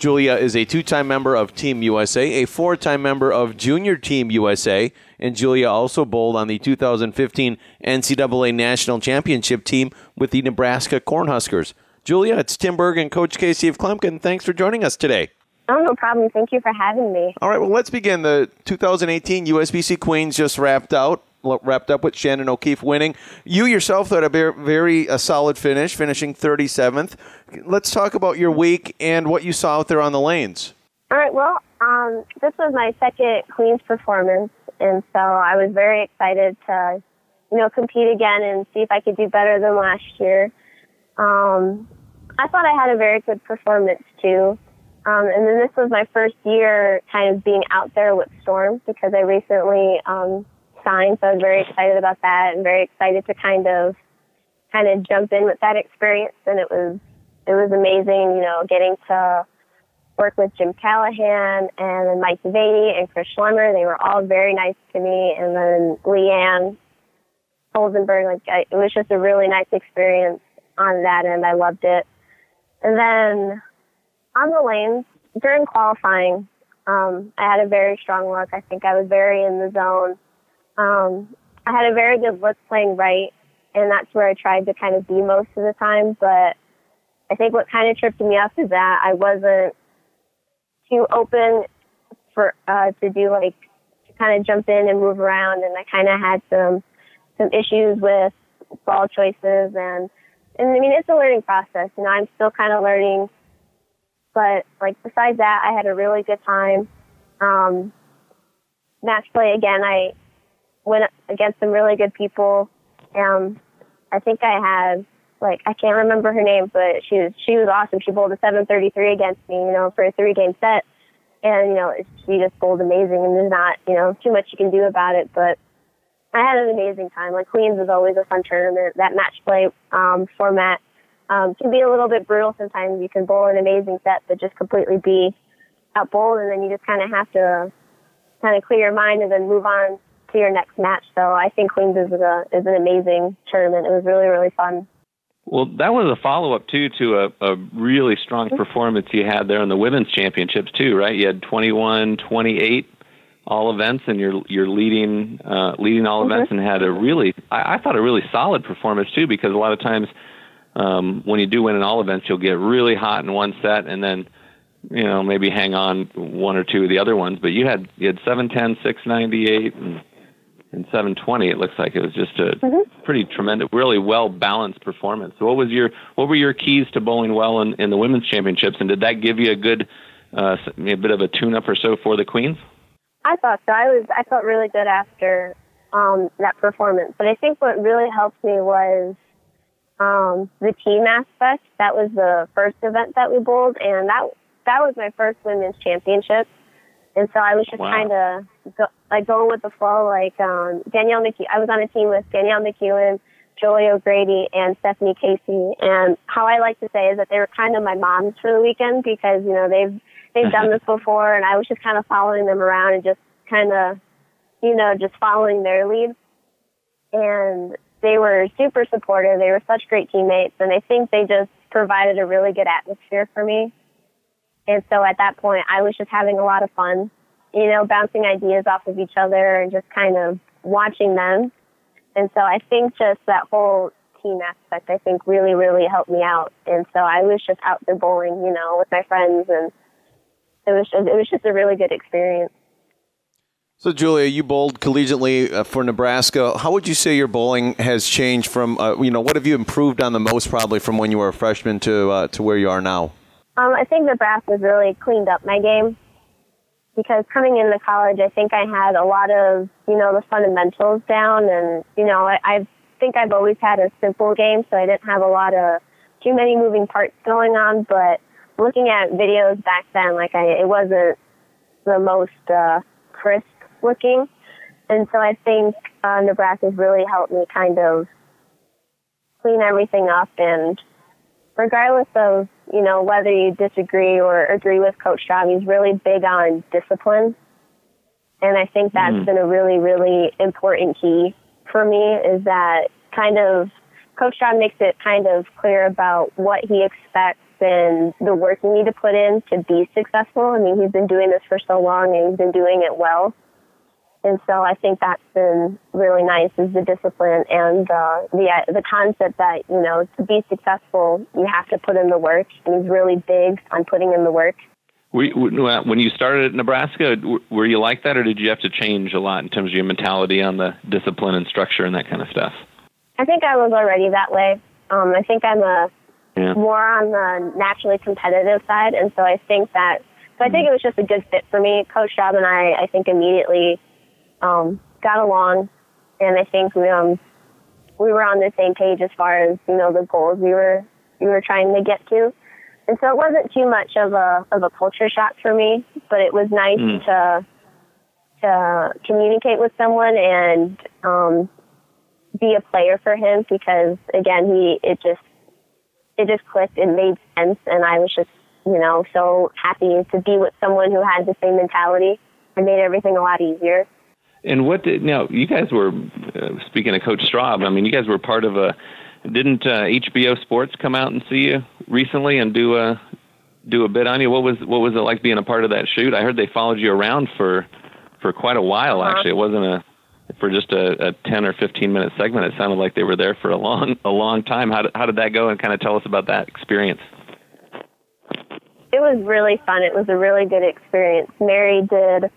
Julia is a two time member of Team USA, a four time member of Junior Team USA, and Julia also bowled on the 2015 NCAA National Championship team with the Nebraska Cornhuskers. Julia, it's Tim Berg and Coach Casey of Kloempken. Thanks for joining us today. Oh, no problem. Thank you for having me. All right, well, let's begin. The 2018 USBC Queens just wrapped out wrapped up with Shannon O'Keefe winning. You yourself had a very, a solid finish, finishing 37th. Let's talk about your week and what you saw out there on the lanes. All right. Well, um, this was my second Queens performance, and so I was very excited to, you know, compete again and see if I could do better than last year. Um, I thought I had a very good performance too. Um, and then this was my first year kind of being out there with Storm because I recently um, signed, so I was very excited about that and very excited to kind of kind of jump in with that experience. And it was it was amazing, you know, getting to work with Jim Callahan and then Mike Devaney and Chris Schlemmer. They were all very nice to me. And then Leanne Holzenberg, like I, it was just a really nice experience on that end. I loved it. And then on the lanes during qualifying, um, I had a very strong look. I think I was very in the zone. Um, I had a very good look playing right, and that's where I tried to kind of be most of the time. But I think what kind of tripped me up is that I wasn't too open for uh, to do like to kind of jump in and move around, and I kind of had some some issues with ball choices and and I mean it's a learning process. You know, I'm still kind of learning, but like besides that, I had a really good time. Um, match play again, I went against some really good people. Um, I think I had like I can't remember her name, but she was she was awesome. She bowled a 733 against me, you know, for a three game set, and you know she just bowled amazing. And there's not you know too much you can do about it, but I had an amazing time. Like Queens is always a fun tournament. That match play um, format um, can be a little bit brutal sometimes. You can bowl an amazing set, but just completely be out bowled, and then you just kind of have to kind of clear your mind and then move on to your next match. So I think Queens is a is an amazing tournament. It was really really fun. Well, that was a follow up too to a, a really strong mm-hmm. performance you had there in the women's championships too, right? You had 21, 28 all events, and you're you're leading uh, leading all mm-hmm. events, and had a really I, I thought a really solid performance too, because a lot of times um, when you do win in all events, you'll get really hot in one set, and then you know maybe hang on one or two of the other ones. But you had you had seven ten, six ninety eight, and in 720 it looks like it was just a mm-hmm. pretty tremendous really well balanced performance. So what was your what were your keys to bowling well in, in the women's championships? And did that give you a good uh, a bit of a tune up or so for the queens? I thought so. I was i felt really good after um, that performance. But i think what really helped me was um, the team aspect. That was the first event that we bowled and that that was my first women's championship. And so I was just wow. kind of go, like going with the flow. Like um, Danielle McEwan, I was on a team with Danielle McEwan, Jolie O'Grady, and Stephanie Casey. And how I like to say is that they were kind of my moms for the weekend because you know they've they've done this before, and I was just kind of following them around and just kind of you know just following their lead. And they were super supportive. They were such great teammates, and I think they just provided a really good atmosphere for me. And so at that point, I was just having a lot of fun, you know, bouncing ideas off of each other and just kind of watching them. And so I think just that whole team aspect, I think really, really helped me out. And so I was just out there bowling, you know, with my friends and it was just, it was just a really good experience. So, Julia, you bowled collegiately uh, for Nebraska. How would you say your bowling has changed from, uh, you know, what have you improved on the most probably from when you were a freshman to uh, to where you are now? Um, I think has really cleaned up my game because coming into college, I think I had a lot of, you know, the fundamentals down and, you know, I, I think I've always had a simple game, so I didn't have a lot of too many moving parts going on, but looking at videos back then, like I, it wasn't the most uh, crisp looking, and so I think uh, Nebraska's really helped me kind of clean everything up. And regardless of you know whether you disagree or agree with Coach Straub, he's really big on discipline, and I think that's mm. been a really really important key for me. Is that kind of Coach Straub makes it kind of clear about what he expects and the work you need to put in to be successful. I mean, he's been doing this for so long and he's been doing it well. And so I think that's been really nice is the discipline and uh, the uh, the concept that you know to be successful you have to put in the work. And he's really big on putting in the work. when you started at Nebraska, were you like that, or did you have to change a lot in terms of your mentality on the discipline and structure and that kind of stuff? I think I was already that way. Um, I think I'm a yeah. more on the naturally competitive side, and so I think that. So I think it was just a good fit for me. Coach Straub and I, I think immediately um, got along, and I think we um we were on the same page as far as you know the goals we were we were trying to get to. And so it wasn't too much of a of a culture shock for me, but it was nice mm. to to communicate with someone and um, be a player for him because again he it just it just clicked it made sense and I was just you know so happy to be with someone who had the same mentality and made everything a lot easier. And what did now you guys were uh, speaking of Coach Straub? I mean, you guys were part of a didn't uh, HBO Sports come out and see you recently and do a do a bit on you? What was what was it like being a part of that shoot? I heard they followed you around for for quite a while. Uh-huh. Actually, it wasn't a for just a, a 10 or 15 minute segment, it sounded like they were there for a long, a long time. How did, how did that go? And kind of tell us about that experience. It was really fun. It was a really good experience. Mary did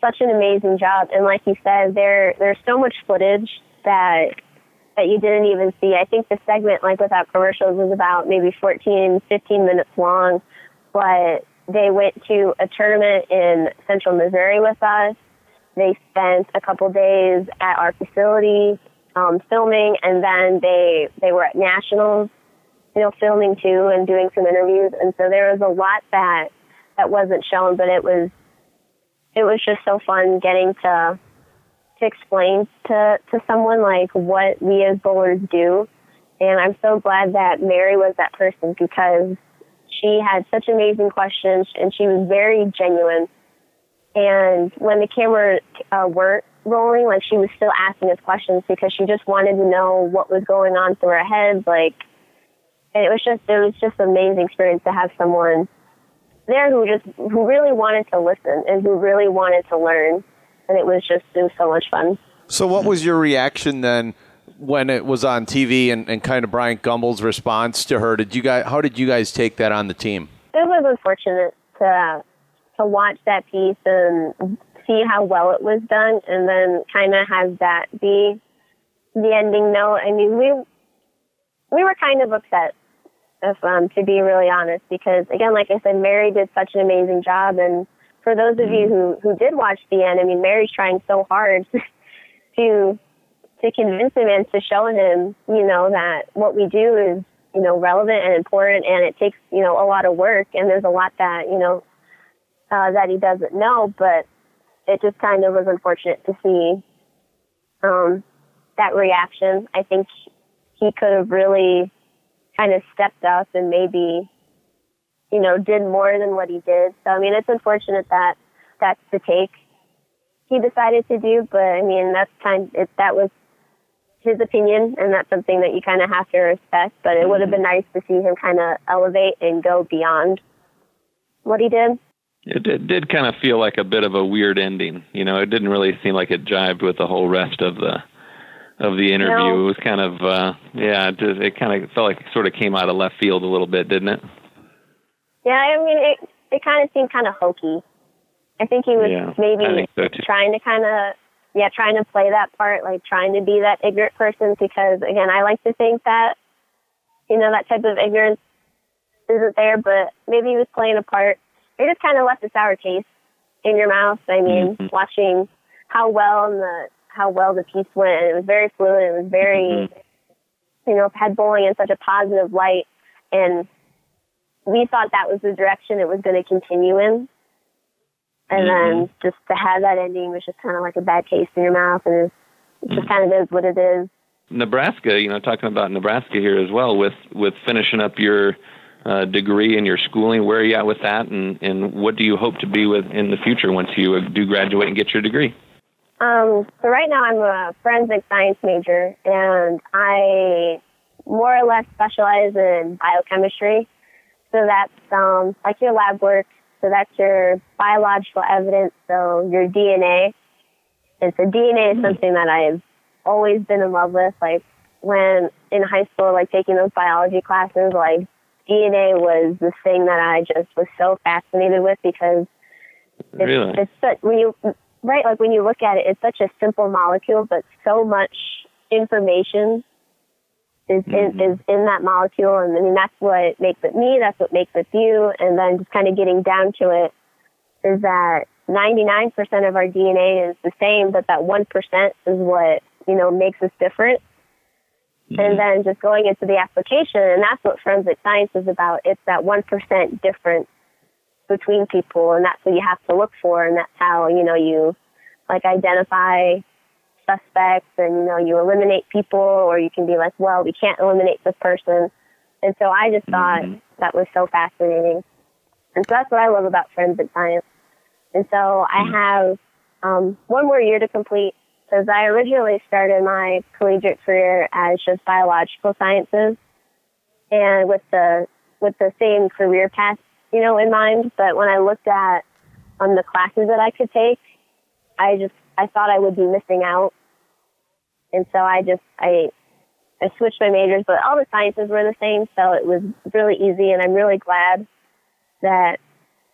such an amazing job, and like you said, there there's so much footage that that you didn't even see. I think the segment, like without commercials, was about maybe 14, 15 minutes long, but they went to a tournament in Central Missouri with us they spent a couple days at our facility um, filming, and then they they were at nationals, you know, filming too and doing some interviews. And so there was a lot that that wasn't shown, but it was it was just so fun getting to to explain to to someone like what we as bowlers do. And I'm so glad that Mary was that person because she had such amazing questions and she was very genuine and when the camera uh, weren't rolling, like she was still asking us questions because she just wanted to know what was going on through our heads, Like, and it was just it was just an amazing experience to have someone there who just who really wanted to listen and who really wanted to learn. And it was just it was so much fun. So, what was your reaction then? when it was on TV and, and kind of Bryant Gumbel's response to her, did you guys how did you guys take that on the team? It was unfortunate to to watch that piece and see how well it was done, and then kind of have that be the ending note. I mean, we we were kind of upset, if um, to be really honest, because again, like I said, Mary did such an amazing job, and for those of you who who did watch the end, I mean, Mary's trying so hard to to convince him and to show him, you know, that what we do is you know relevant and important, and it takes you know a lot of work, and there's a lot that you know uh, that he doesn't know, but it just kind of was unfortunate to see um, that reaction. I think he could have really kind of stepped up and maybe, you know, did more than what he did. So, I mean, it's unfortunate that that's the take he decided to do, but I mean, that's kind it, that was his opinion, and that's something that you kind of have to respect. But it would have been mm-hmm. nice to see him kind of elevate and go beyond what he did. It did, did kind of feel like a bit of a weird ending. You know, it didn't really seem like it jived with the whole rest of the of the interview. No. It was kind of uh yeah, it, just, it kind of felt like it sort of came out of left field a little bit, didn't it? Yeah, I mean it it kind of seemed kind of hokey. I think he was yeah, maybe so trying to kind of yeah, trying to play that part, like trying to be that ignorant person because again, I like to think that you know that type of ignorance isn't there, but maybe he was playing a part it just kind of left a sour taste in your mouth. I mean, mm-hmm. watching how well in the how well the piece went, it was very fluid. It was very, mm-hmm. you know, had bowling in such a positive light, and we thought that was the direction it was going to continue in. And Mm-hmm. then just to have that ending was just kind of like a bad taste in your mouth, and it's, it just kind of is what it is. Nebraska, you know, talking about Nebraska here as well with with finishing up your uh, degree and your schooling. Where are you at with that, and and what do you hope to be with in the future once you do graduate and get your degree? Um, so right now I'm a forensic science major, and I more or less specialize in biochemistry. So that's um, like your lab work. So that's your biological evidence. So your DNA. And so DNA is something that I've always been in love with. Like when in high school, like taking those biology classes, like DNA was the thing that I just was so fascinated with because it's, Really? it's such when you right like when you look at it, it's such a simple molecule, but so much information is in, mm-hmm. is in that molecule, and I mean that's what makes it me. That's what makes it you. And then just kind of getting down to it is that 99% of our DNA is the same, but that 1% is what you know makes us different. And mm-hmm. then just going into the application, and that's what forensic science is about. It's that 1% difference between people, and that's what you have to look for, and that's how you know you like identify suspects, and you know you eliminate people, or you can be like, well, we can't eliminate this person. And so I just thought that was so fascinating, and so that's what I love about forensic science. And so I have um, one more year to complete because I originally started my collegiate career as just biological sciences, and with the with the same career path, you know, in mind. But when I looked at um, the classes that I could take, I just I thought I would be missing out, and so I just I I switched my majors, but all the sciences were the same, so it was really easy, and I'm really glad that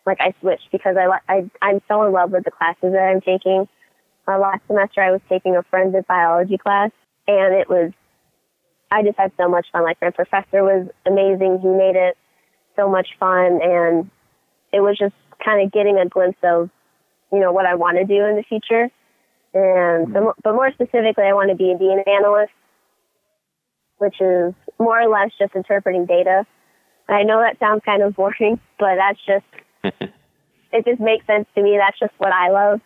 like I switched because I I I'm so in love with the classes that I'm taking. Uh, last semester I was taking a forensic biology class, and it was I just had so much fun. Like my professor was amazing; he made it so much fun, and it was just kind of getting a glimpse of you know what I want to do in the future. And so, but more specifically, I want to be a DNA analyst, which is more or less just interpreting data. I know that sounds kind of boring, but that's just it just makes sense to me. That's just what I love.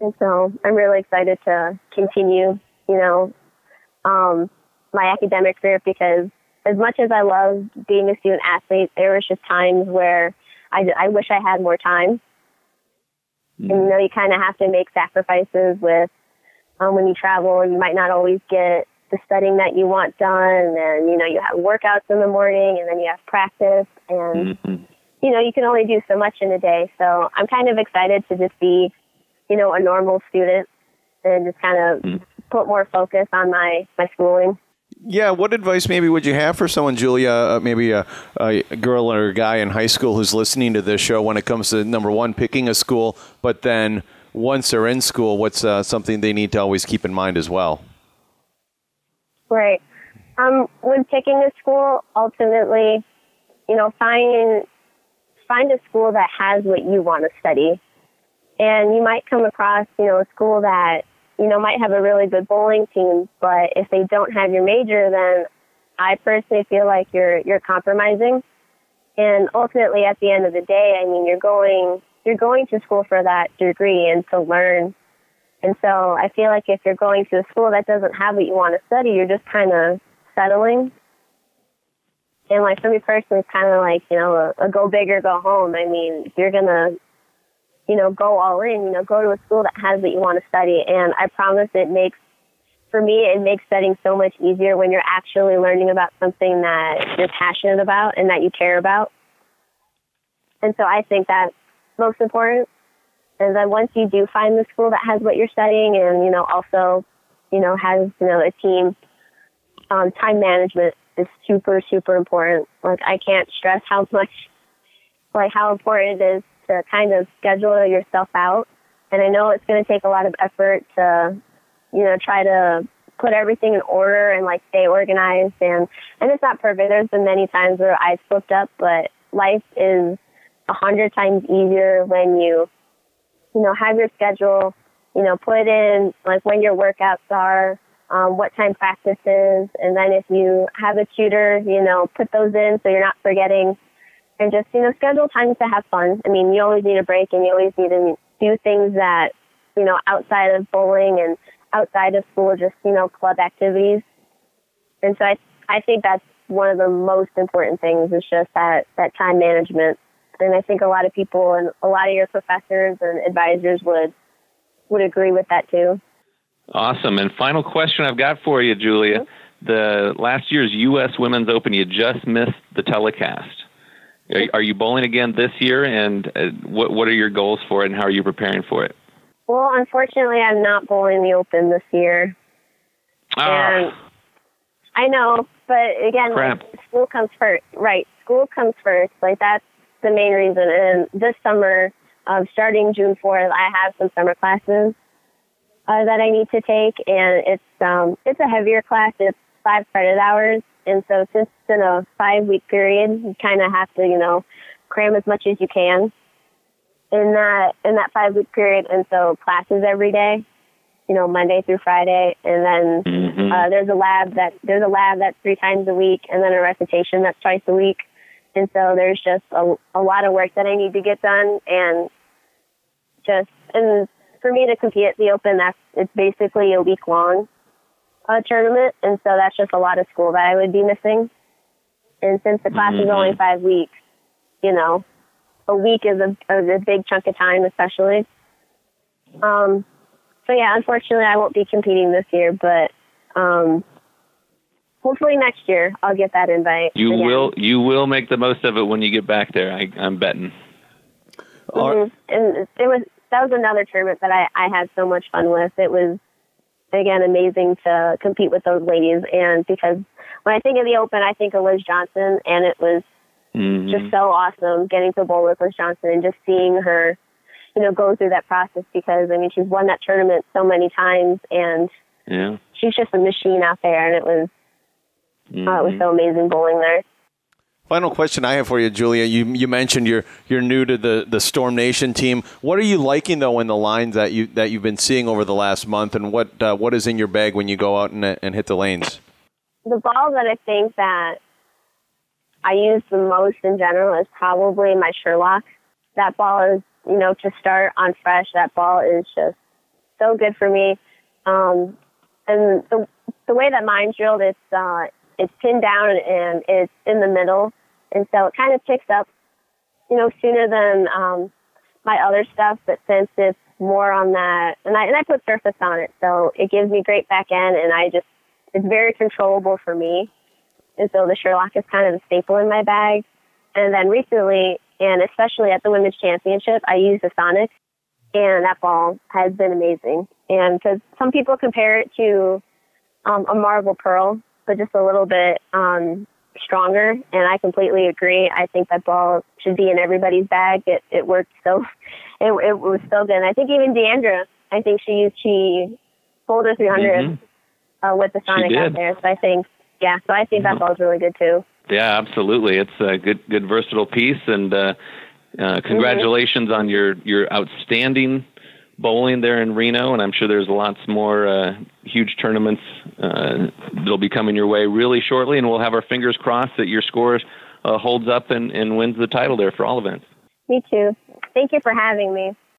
And so I'm really excited to continue, you know, um, my academic career because as much as I love being a student athlete, there was just times where I, I wish I had more time. And, you know, you kind of have to make sacrifices with um, when you travel. You might not always get the studying that you want done. And, you know, you have workouts in the morning and then you have practice. And, Mhm. you know, you can only do so much in a day. So I'm kind of excited to just be, you know, a normal student and just kind of Mm. put more focus on my, my schooling. Yeah, what advice maybe would you have for someone, Julia, uh, maybe a, a girl or a guy in high school who's listening to this show when it comes to number one, picking a school, but then once they're in school, what's uh, something they need to always keep in mind as well? Right. Um, when picking a school, ultimately, you know, find find a school that has what you want to study. And you might come across, you know, a school that, you know, might have a really good bowling team, but if they don't have your major, then I personally feel like you're you're compromising. And ultimately at the end of the day, I mean, you're going you're going to school for that degree and to learn and so I feel like if you're going to a school that doesn't have what you want to study, you're just kind of settling. And like for me personally, it's kind of like, you know, a, a go big or go home. I mean, you're to, you know, go all in, you know, go to a school that has what you want to study. And I promise it makes, for me, it makes studying so much easier when you're actually learning about something that you're passionate about and that you care about. And so I think that's most important. And then once you do find the school that has what you're studying and, you know, also, you know, has, you know, a team, um, time management is super, super important. Like I can't stress how much, like how important it is to kind of schedule yourself out. And I know it's going to take a lot of effort to, you know, try to put everything in order and like stay organized and, and it's not perfect. There's been many times where I slipped up, but life is a hundred times easier when you you know, have your schedule, you know, put in like when your workouts are, um, what time practice is, and then if you have a tutor, you know, put those in so you're not forgetting, and just you know schedule times to have fun. I mean, you always need a break, and you always need to do things that you know outside of bowling and outside of school, just you know club activities. And so I I think that's one of the most important things is just that that time management. And I think a lot of people and a lot of your professors and advisors would would agree with that too. Awesome. And final question I've got for you, Julia. Mm-hmm. The last year's U.S. Women's Open, you just missed the telecast. Are, you bowling again this year? And uh, what what are your goals for it, and how are you preparing for it? Well, unfortunately, I'm not bowling the Open this year. And Ah, I know, but again, like, school comes first. Right, school comes first. Like that's the main reason. And this summer, um, starting June 4th, I have some summer classes uh, that I need to take, and it's um, it's a heavier class. It's five credit hours, and so since it's in a five week period, you kind of have to, you know, cram as much as you can in that in that five week period. And so classes every day, you know, Monday through Friday, and then Mhm. uh, there's a lab that there's a lab that's three times a week, and then a recitation that's twice a week. And so there's just a, a lot of work that I need to get done, and just and for me to compete at the Open, that's it's basically a week long uh, tournament, and so that's just a lot of school that I would be missing. And since the class is Mhm. only five weeks, you know, a week is a, is a big chunk of time, especially. Um, so yeah, unfortunately, I won't be competing this year, but um, hopefully next year I'll get that invite. you again. will you will make the most of it when you get back there. I, I'm betting. Mhm. And it was that was another tournament that I, I had so much fun with. It was again amazing to compete with those ladies, and because when I think of the Open, I think of Liz Johnson, and it was Mhm. just so awesome getting to bowl with Liz Johnson and just seeing her, you know, go through that process. Because I mean, she's won that tournament so many times, and yeah. she's just a machine out there, and it was uh, it was Mhm. so amazing bowling there. Final question I have for you, Julia. You you mentioned you're you're new to the, the Storm Nation team. What are you liking though in the lines that you that you've been seeing over the last month, and what uh, what is in your bag when you go out and, and hit the lanes? the ball that I think that I use the most in general is probably my Sherlock. That ball is, you know, to start on fresh, that ball is just so good for me. Um, and the the way that mine's drilled, it's uh, it's pinned down and it's in the middle, and so it kind of picks up, you know, sooner than um, my other stuff. But since it's more on that, and I and I put surface on it, so it gives me great back end, and I just it's very controllable for me. And so the Sherlock is kind of a staple in my bag. And then recently, and especially at the Women's Championship, I used the Sonic, and that ball has been amazing. And because some people compare it to um, a Marvel Pearl, but just a little bit um, stronger, and I completely agree. I think that ball should be in everybody's bag. It it worked so, it, it was so good. And I think even Deandra, I think she used she pulled her 300 Mhm. uh, with the Sonic out there. So I think, yeah, so I think that ball's really good too. Yeah, absolutely. It's a good, good, versatile piece, and uh, uh, congratulations on your your outstanding bowling there in Reno. And I'm sure there's lots more uh, huge tournaments uh, that'll be coming your way really shortly. And we'll have our fingers crossed that your score uh, holds up and, and wins the title there for all events. Me too. Thank you for having me.